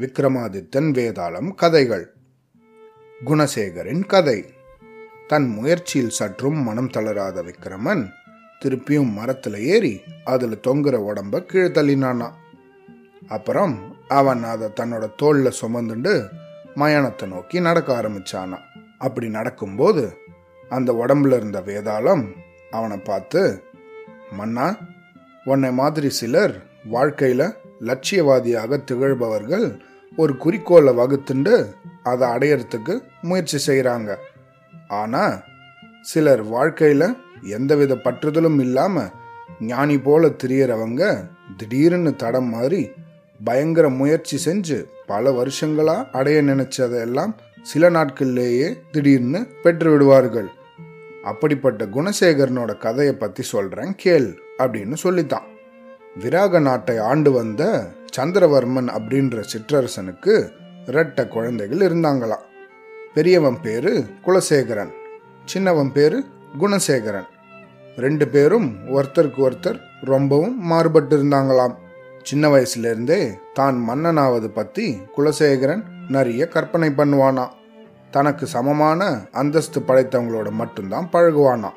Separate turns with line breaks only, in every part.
விக்ரமாதித்தன் வேதாளம் கதைகள். குணசேகரின் கதை. தன் முயற்சியில் சற்றும் மனம் தளராத விக்ரமன் திருப்பியும் மரத்துல ஏறி அதுல தொங்குற உடம்ப கீழே தள்ளினானா. அப்புறம் அவன் அதை தன்னோட தோல்ல சுமந்துண்டு மயானத்தை நோக்கி நடக்க ஆரம்பிச்சானா. அப்படி நடக்கும்போது அந்த உடம்புல இருந்த வேதாளம் அவனை பார்த்து மன்னா உன்னை மாதிரி சிலர் வாழ்க்கையில லட்சியவாதியாக திகழ்பவர்கள் ஒரு குறிக்கோளை வகுத்துண்டு அதை அடையறதுக்கு முயற்சி செய்கிறாங்க ஆனால் சிலர் வாழ்க்கையில் எந்தவித பற்றுதலும் இல்லாமல் ஞானி போல திரியறவங்க திடீர்னு தடம் மாறி பயங்கர முயற்சி செஞ்சு பல வருஷங்களாக அடைய நினைச்சதையெல்லாம் சில நாட்கள்லேயே திடீர்னு பெற்று விடுவார்கள். அப்படிப்பட்ட குணசேகரனோட கதையை பற்றி சொல்கிறேன் கேள் அப்படின்னு சொல்லித்தான். விராக நாட்டை ஆண்டு வந்த சந்திரவர்மன் அப்படின்ற சிற்றரசனுக்கு இரட்ட குழந்தைகள் இருந்தாங்களாம் பெரியவன் பேரு குலசேகரன் சின்னவன் பேரு குணசேகரன். ரெண்டு பேரும் ஒருத்தருக்கு ஒருத்தர் ரொம்பவும் மாறுபட்டு இருந்தாங்களாம் சின்ன வயசுலேருந்தே தான் மன்னனாவது பத்தி குலசேகரன் நிறைய கற்பனை பண்ணுவானா தனக்கு சமமான அந்தஸ்து படைத்தவங்களோட மட்டும்தான் பழகுவானா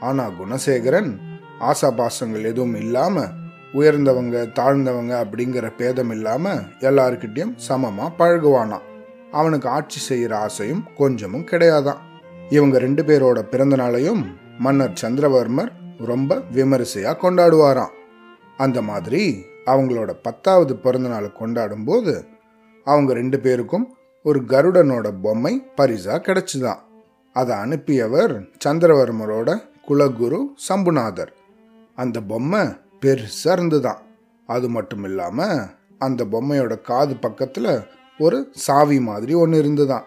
ஆனா குணசேகரன் ஆசாபாசங்கள் எதுவும் இல்லாமல் உயர்ந்தவங்க தாழ்ந்தவங்க அப்படிங்கிற பேதம் இல்லாமல் எல்லார்கிட்டேயும் சமமாக பழகுவானான் அவனுக்கு ஆட்சி செய்கிற ஆசையும் கொஞ்சமும் கிடையாதான். இவங்க ரெண்டு பேரோட பிறந்த நாளையும் மன்னர் சந்திரவர்மர் ரொம்ப விமரிசையாக கொண்டாடுவாராம். அந்த மாதிரி அவங்களோட பத்தாவது பிறந்த கொண்டாடும்போது கொண்டாடும் போது அவங்க ரெண்டு பேருக்கும் ஒரு கருடனோட பொம்மை பரிசாக கிடைச்சிதான். அதை அனுப்பியவர் சந்திரவர்மரோட குலகுரு சம்புநாதர். அந்த பொம்மை பெருசாக இருந்துதான் அது மட்டும் இல்லாமல் அந்த பொம்மையோட காது பக்கத்தில் ஒரு சாவி மாதிரி ஒன்று இருந்துதான்.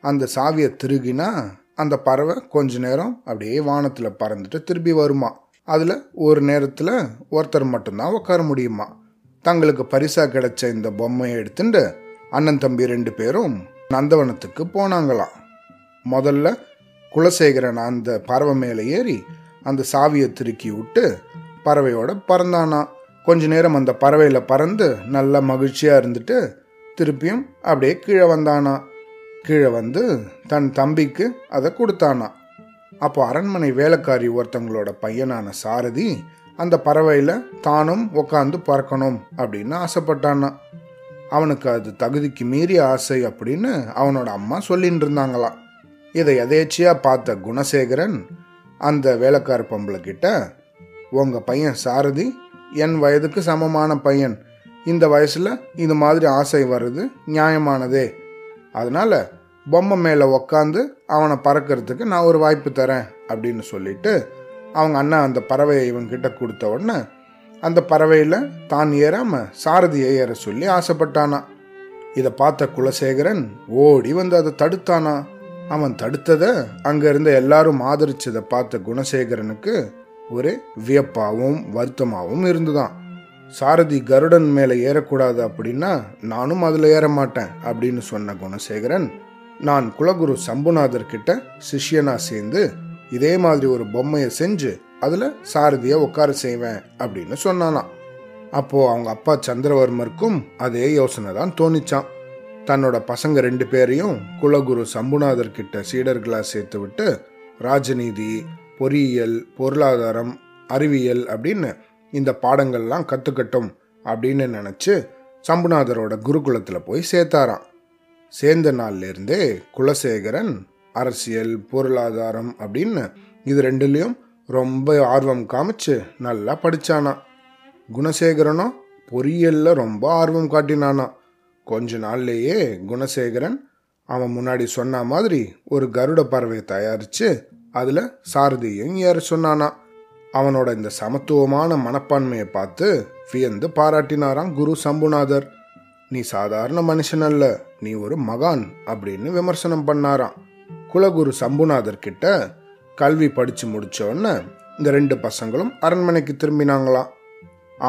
அந்த சாவியை திருகினா அந்த பறவை கொஞ்ச நேரம் அப்படியே வானத்தில் பறந்துட்டு திரும்பி வருமா? அதில் ஒரு நேரத்தில் ஒருத்தர் மட்டும்தான் உட்கார முடியுமா? தங்களுக்கு பரிசாக கிடைச்ச இந்த பொம்மையை எடுத்துட்டு அண்ணன் தம்பி ரெண்டு பேரும் நந்தவனத்துக்கு போனாங்களாம். முதல்ல குலசேகரன் அந்த பறவை மேலே ஏறி அந்த சாவியை திருக்கி விட்டு பறவையோட பறந்தானா. கொஞ்ச நேரம் அந்த பறவையில் பறந்து நல்லா மகிழ்ச்சியாக இருந்துட்டு திருப்பியும் அப்படியே கீழே வந்தானா. கீழே வந்து தன் தம்பிக்கு அதை கொடுத்தானா. அப்போ அரண்மனை வேலைக்காரி ஒருத்தவங்களோட பையனான சாரதி அந்த பறவையில் தானும் உக்காந்து பறக்கணும் அப்படின்னு ஆசைப்பட்டானா. அவனுக்கு அது தகுதிக்கு மீறிய ஆசை அப்படின்னு அவனோட அம்மா சொல்லின்னு இருந்தாங்களாம் இதை எதேச்சியாக பார்த்த குணசேகரன் அந்த வேலைக்கார பொம்பளை கிட்ட உங்கள் பையன் சாரதி என் வயதுக்கு சமமான பையன். இந்த வயசில் இது மாதிரி ஆசை வர்றது நியாயமானதே. அதனால் பொம்மை மேலே உக்காந்து அவனை பறக்கிறதுக்கு நான் ஒரு வாய்ப்பு தரேன் அப்படின்னு சொல்லிட்டு அவங்க அண்ணா அந்த பறவையை இவன்கிட்ட கொடுத்த உடனே அந்த பறவையில் தான் ஏறாமல் சாரதியை ஏற சொல்லி ஆசைப்பட்டானா. இதை பார்த்த குலசேகரன் ஓடி வந்து அதை தடுத்தானா. அவன் தடுத்ததை அங்க இருந்த எல்லாரும் ஆதரிச்சதை பார்த்த குணசேகரனுக்கு ஒரு வியப்பாவும் வருத்தமாகவும் இருந்துதான். சாரதி கருடன் மேலே ஏறக்கூடாது அப்படின்னா நானும் அதில் ஏற மாட்டேன் அப்படின்னு சொன்ன குணசேகரன் நான் குலகுரு சம்புநாதர்கிட்ட சிஷ்யனாக சேர்ந்து இதே மாதிரி ஒரு பொம்மையை செஞ்சு அதில் சாரதியை உட்கார செய்வேன் அப்படின்னு சொன்னானாம். அப்போது அவங்க அப்பா சந்திரவர்மருக்கும் அதே யோசனை தான் தோணிச்சான் தன்னோட பசங்க ரெண்டு பேரையும் குலகுரு சம்புநாதர் சீடர்களாக சேர்த்து விட்டு ராஜநீதி பொறியியல் பொருளாதாரம் அறிவியல் அப்படின்னு இந்த பாடங்கள்லாம் கற்றுக்கட்டும் அப்படின்னு நினச்சி சம்புநாதரோட குருகுலத்தில் போய் சேர்த்தாராம். சேர்ந்த நாள்லேருந்தே குலசேகரன் அரசியல் பொருளாதாரம் அப்படின்னு இது ரெண்டுலேயும் ரொம்ப ஆர்வம் காமிச்சு நல்லா படித்தானா குணசேகரனும் பொறியியலில் ரொம்ப ஆர்வம் காட்டினானா. கொஞ்ச நாள்லேயே குணசேகரன் அவன் முன்னாடி சொன்ன மாதிரி ஒரு கருட பறவை தயாரித்து அதில் சாரதியும் ஏற சொன்னானா. அவனோட இந்த சமத்துவமான மனப்பான்மையை பார்த்து வியந்து பாராட்டினாராம் குரு சம்புநாதர். நீ சாதாரண மனுஷன் அல்ல நீ ஒரு மகான் அப்படின்னு விமர்சனம் பண்ணாராம். குலகுரு சம்புநாதர் கிட்ட கல்வி படித்து முடிச்ச இந்த ரெண்டு பசங்களும் அரண்மனைக்கு திரும்பினாங்களாம்.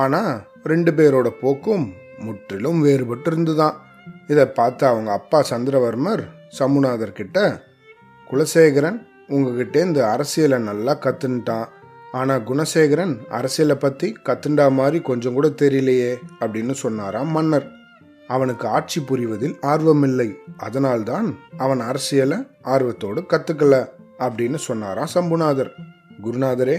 ஆனால் ரெண்டு பேரோட போக்கும் முற்றிலும் வேறுபட்டு இருந்துதான் இதை பார்த்து அவங்க அப்பா சந்திரவர்மர் சம்புநாதர் கிட்ட குலசேகரன் உங்ககிட்ட இந்த அரசியலை நல்லா கத்துன்ட்டான். ஆனால் குணசேகரன் அரசியலை பற்றி கத்துண்டா மாதிரி கொஞ்சம் கூட தெரியலையே அப்படின்னு சொன்னாராம் மன்னர். அவனுக்கு ஆட்சி புரிவதில் ஆர்வமில்லை. அதனால்தான் அவன் அரசியலை ஆர்வத்தோடு கத்துக்கல அப்படின்னு சொன்னாராம் சம்புநாதர். குருநாதரே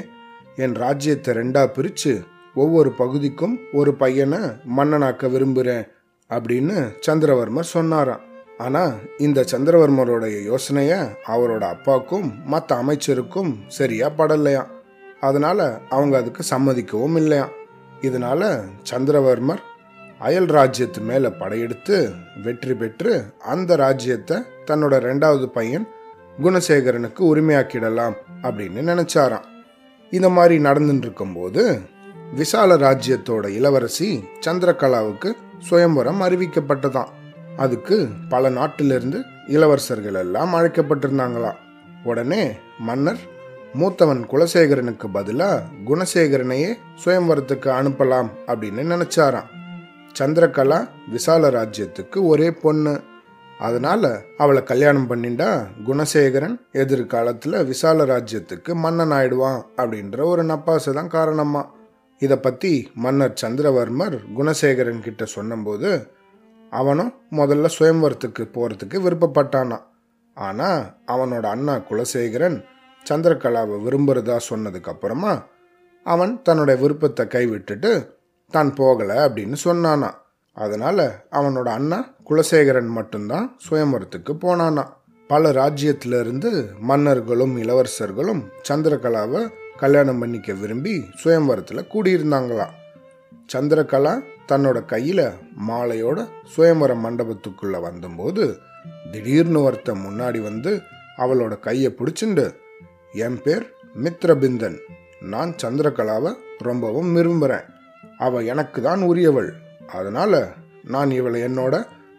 என் ராஜ்யத்தை ரெண்டா பிரிச்சு ஒவ்வொரு பகுதிக்கும் ஒரு பையனை மன்னனாக்க விரும்புகிறேன் அப்படின்னு சந்திரவர்மர் சொன்னாராம். ஆனால் இந்த சந்திரவர்மரோடைய யோசனையை அவரோட அப்பாவுக்கும் மற்ற அமைச்சருக்கும் சரியா படலையாம் அதனால் அவங்க அதுக்கு சம்மதிக்கவும் இல்லையாம் இதனால் சந்திரவர்மர் அயல் ராஜ்யத்து மேலே படையெடுத்து வெற்றி பெற்று அந்த ராஜ்யத்தை தன்னோட ரெண்டாவது பையன் குணசேகரனுக்கு உரிமையாக்கிடலாம் அப்படின்னு நினச்சாராம். இந்த மாதிரி நடந்துட்டு இருக்கும்போது விசால ராஜ்யத்தோட இளவரசி சந்திரகலாவுக்கு சுயம்பரம் அறிவிக்கப்பட்டதாம். அதுக்கு பல நாட்டிலிருந்து இளவரசர்கள் எல்லாம் அழைக்கப்பட்டிருந்தாங்களாம் உடனே மன்னர் மூத்தவன் குலசேகரனுக்கு பதிலா குணசேகரனையே சுயம்பரத்துக்கு அனுப்பலாம் அப்படின்னு நினைச்சாராம். சந்திரகலா விசால ராஜ்யத்துக்கு ஒரே பொண்ணு. அதனால அவளை கல்யாணம் பண்ணிண்டா குணசேகரன் எதிர்காலத்துல விசால ராஜ்யத்துக்கு மன்னன் ஆயிடுவான் அப்படின்ற ஒரு நப்பாசை தான் காரணமா. இதை பத்தி மன்னர் சந்திரவர்மர் குணசேகரன் கிட்ட சொன்னபோது அவனும் முதல்ல சுயம்வரத்துக்கு போகிறதுக்கு விருப்பப்பட்டானான் ஆனால் அவனோட அண்ணா குலசேகரன் சந்திரகலாவை விரும்புறதா சொன்னதுக்கப்புறமா அவன் தன்னோட விருப்பத்தை கைவிட்டுட்டு தான் போகலை அப்படின்னு சொன்னானா. அதனால் அவனோட அண்ணா குலசேகரன் மட்டும்தான் சுயம்பரத்துக்கு போனானா. பல ராஜ்யத்திலிருந்து மன்னர்களும் இளவரசர்களும் சந்திரகலாவை கல்யாணம் பண்ணிக்க விரும்பி சுயம்பரத்தில் கூடியிருந்தாங்களாம் சந்திரகலா தன்னோட கையில மாலையோட சுயம்பர மண்டபத்துக்குள்ள வந்தபோது திடீர்னு ஒருத்தன் முன்னாடி வந்து அவளோட கையை பிடிச்சிண்டு என் பேர் மித்ரபிந்தன். நான் சந்திரகலாவை ரொம்பவும் விரும்புகிறேன் அவ எனக்கு தான் உரியவள். அதனால நான் இவளை என்னோட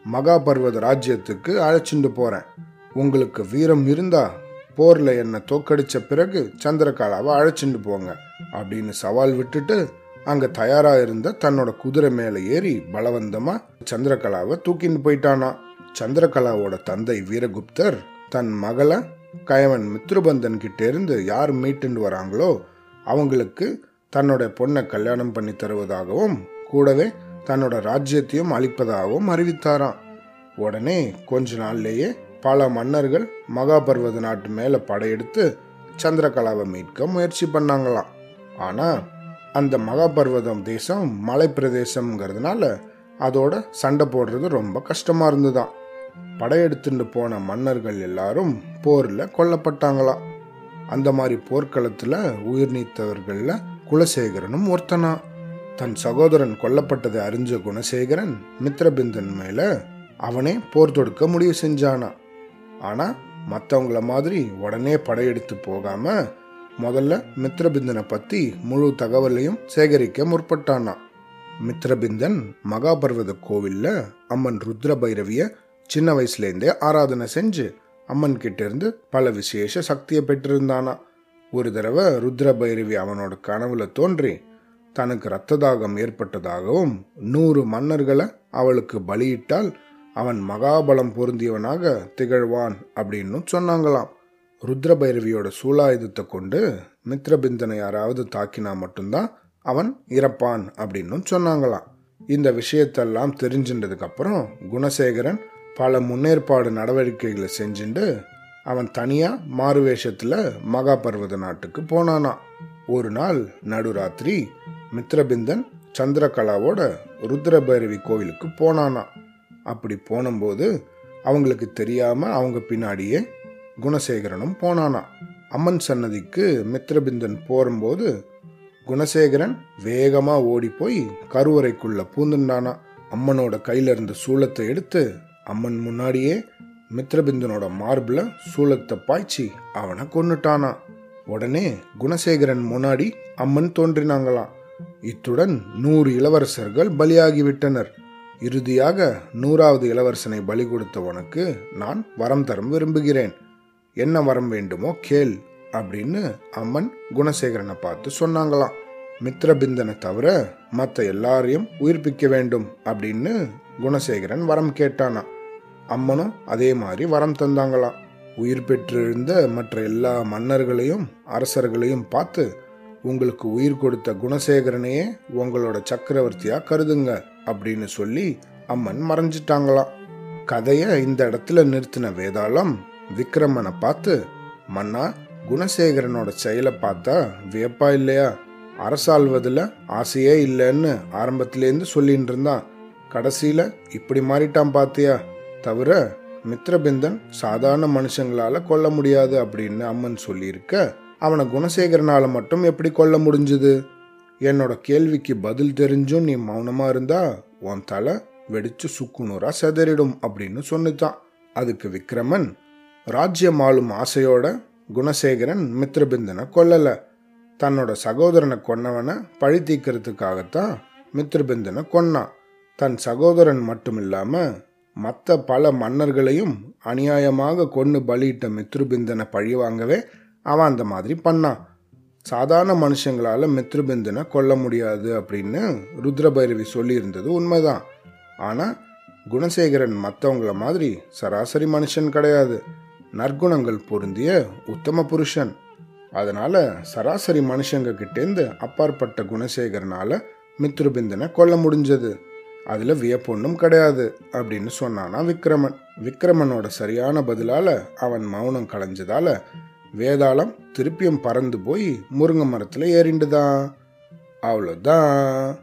மகாபர்வத ராஜ்யத்துக்கு அழைச்சிட்டு போறேன். உங்களுக்கு வீரம் இருந்தா போர்ல என்னை தோக்கடிச்ச பிறகு சந்திரகலாவை அழைச்சிட்டு போங்க அப்படின்னு சவால் விட்டுட்டு அங்க தயாரா இருந்த தன்னோட குதிரை மேல ஏறி பலவந்தமா சந்திரகலாவை தூக்கிட்டு போயிட்டானா. சந்திரகலாவோட தந்தை வீரகுப்தர் தன் மகளை கயவன் மித்ருபந்தன் கிட்ட இருந்து யார் மீட்டுண்டு வராங்களோ அவங்களுக்கு தன்னோட பொண்ணை கல்யாணம் பண்ணி தருவதாகவும் கூடவே தன்னோட ராஜ்யத்தையும் அளிப்பதாகவும் அறிவித்தாராம். உடனே கொஞ்ச நாள்லேயே பல மன்னர்கள் மகாபர்வத நாட்டு மேல படையெடுத்து சந்திரகலாவை மீட்க முயற்சி பண்ணாங்களாம். ஆனா அந்த மகாபர்வதம் தேசம் மலை பிரதேசம்ங்கிறதுனால அதோட சண்டை போடுறது ரொம்ப கஷ்டமாக இருந்துதான். படையெடுத்துட்டு போன மன்னர்கள் எல்லாரும் போரில் கொல்லப்பட்டாங்களாம் அந்த மாதிரி போர்க்களத்தில் உயிர் நீத்தவர்களில் குலசேகரனும் ஒருத்தனா. தன் சகோதரன் கொல்லப்பட்டதை அறிஞ்ச குணசேகரன் மித்ரபிந்தன் மேல அவனே போர் தொடுக்க முடிவு செஞ்சானா? ஆனா மற்றவங்கள மாதிரி உடனே படையெடுத்து போகாம முதல்ல மித்ரபிந்தனை பத்தி முழு தகவலையும் சேகரிக்க முற்பட்டானா? மித்ரபிந்தன் மகாபர்வத கோவில்ல அம்மன் ருத்ர பைரவிய சின்ன வயசுலேருந்தே ஆராதனை செஞ்சு அம்மன் கிட்ட இருந்து பல விசேஷ சக்தியை பெற்றிருந்தானா? ஒரு தடவை ருத்ர பைரவி அவனோட கனவுல தோன்றி தனக்கு இரத்த தாகம் ஏற்பட்டதாகவும் நூறு மன்னர்களை அவளுக்கு பலியிட்டால் அவன் மகாபலம் பொருந்தியவனாக திகழ்வான் அப்படின்னு சொன்னாங்களாம். ருத்ர பைரவியோட சூலாயுதத்தை கொண்டு மித்ரபிந்தனை யாராவது தாக்கினா மட்டும்தான் அவன் இறப்பான் அப்படின்னு சொன்னாங்களாம். இந்த விஷயத்தெல்லாம் தெரிஞ்சின்றதுக்கப்புறம் குணசேகரன் பல முன்னேற்பாடு நடவடிக்கைகளை செஞ்சுட்டு அவன் தனியாக மாறுவேஷத்தில் மகாபர்வத நாட்டுக்கு போனானா ஒரு நாள் நடுராத்திரி மித்ரபிந்தன் சந்திரகலாவோட ருத்ரபைரவி கோவிலுக்கு போனானா அப்படி போனபோது அவங்களுக்கு தெரியாமல் அவங்க பின்னாடியே குணசேகரனும் போனானா அம்மன் சன்னதிக்கு மித்ரபிந்தன் போரும்போது குணசேகரன் வேகமாக ஓடி போய் கருவறைக்குள்ள பூந்துண்டானா. அம்மனோட கையில இருந்த சூளத்தை எடுத்து அம்மன் முன்னாடியே மித்ரபிந்தனோட மார்பில் சூளத்தை பாய்ச்சி அவனை கொன்னுட்டானா. உடனே குணசேகரன் முன்னாடி அம்மன் தோன்றினாங்களாம். இத்துடன் நூறு இளவரசர்கள் பலியாகிவிட்டனர். இறுதியாக நூறாவது இளவரசனை பலி கொடுத்தவனுக்கு நான் வரம் தரம் விரும்புகிறேன். என்ன வரம் வேண்டுமோ கேள் அப்படின்னு அம்மன் குணசேகரனை பார்த்து சொன்னாங்களாம். மித்ரபிந்தனை தவிர மற்ற எல்லாரையும் உயிர்ப்பிக்க வேண்டும் அப்படின்னு குணசேகரன் வரம் கேட்டானா அம்மனும் அதே மாதிரி வரம் தந்தாங்களாம். உயிர் பெற்றிருந்த மற்ற எல்லா மன்னர்களையும் அரசர்களையும் பார்த்து உங்களுக்கு உயிர் கொடுத்த குணசேகரனையே உங்களோட சக்கரவர்த்தியா கருதுங்க அப்படின்னு சொல்லி அம்மன் மறைஞ்சிட்டாங்களாம். கதையை இந்த இடத்துல நிறுத்தின வேதாளம் விக்ரமனை பார்த்து மன்னா குணசேகரனோட செயலை பார்த்தா வியப்பா இல்லையா? அரசாள்வதில் ஆசையே இல்லைன்னு ஆரம்பத்திலேருந்து சொல்லின்னு இருந்தான். கடைசியில் இப்படி மாறிட்டான் பார்த்தியா தவிர மித்ரபிந்தன் சாதாரண மனுஷங்களால கொல்ல முடியாது அப்படின்னு அம்மன் சொல்லியிருக்க அவனை குணசேகரனால் மட்டும் எப்படி கொல்ல முடிஞ்சுது? என்னோட கேள்விக்கு பதில் தெரிஞ்சும் நீ மௌனமாக இருந்தா உன் தலை வெடிச்சு சுக்குநூறா செதறிடும் அப்படின்னு சொன்னுச்சான் அதுக்கு விக்ரமன் ராஜ்யம் ஆளும் ஆசையோட குணசேகரன் மித்ரபிந்தனை கொல்லலை. தன்னோட சகோதரனை கொன்னவனை பழி தீக்கிறதுக்காகத்தான் மித்ரபிந்தனை கொன்னான் தன் சகோதரன் மட்டும் இல்லாமல் மற்ற பல மன்னர்களையும் அநியாயமாக கொன்று பலியிட்ட மித்ருபிந்தனை பழி வாங்கவே அவன் அந்த மாதிரி பண்ணான். சாதாரண மனுஷங்களால் மித்ருபிந்தனை கொல்ல முடியாது அப்படின்னு ருத்ரபைரவி சொல்லியிருந்தது உண்மைதான். ஆனால் குணசேகரன் மற்றவங்கள மாதிரி சராசரி மனுஷன் கிடையாது. நற்குணங்கள் பொருந்திய உத்தம புருஷன். அதனால சராசரி மனுஷங்க கிட்டேந்து அப்பாற்பட்ட குணசேகரனால மித்ருபிந்தனை கொல்ல முடிஞ்சது. அதுல வியப்பொன்னும் கிடையாது அப்படின்னு சொன்னானா விக்ரமன். விக்ரமனோட சரியான பதிலால அவன் மௌனம் களைஞ்சதால வேதாளம் திருப்பியும் பறந்து போய் முருங்கை மரத்துல ஏறிண்டுதான். அவ்வளோதான்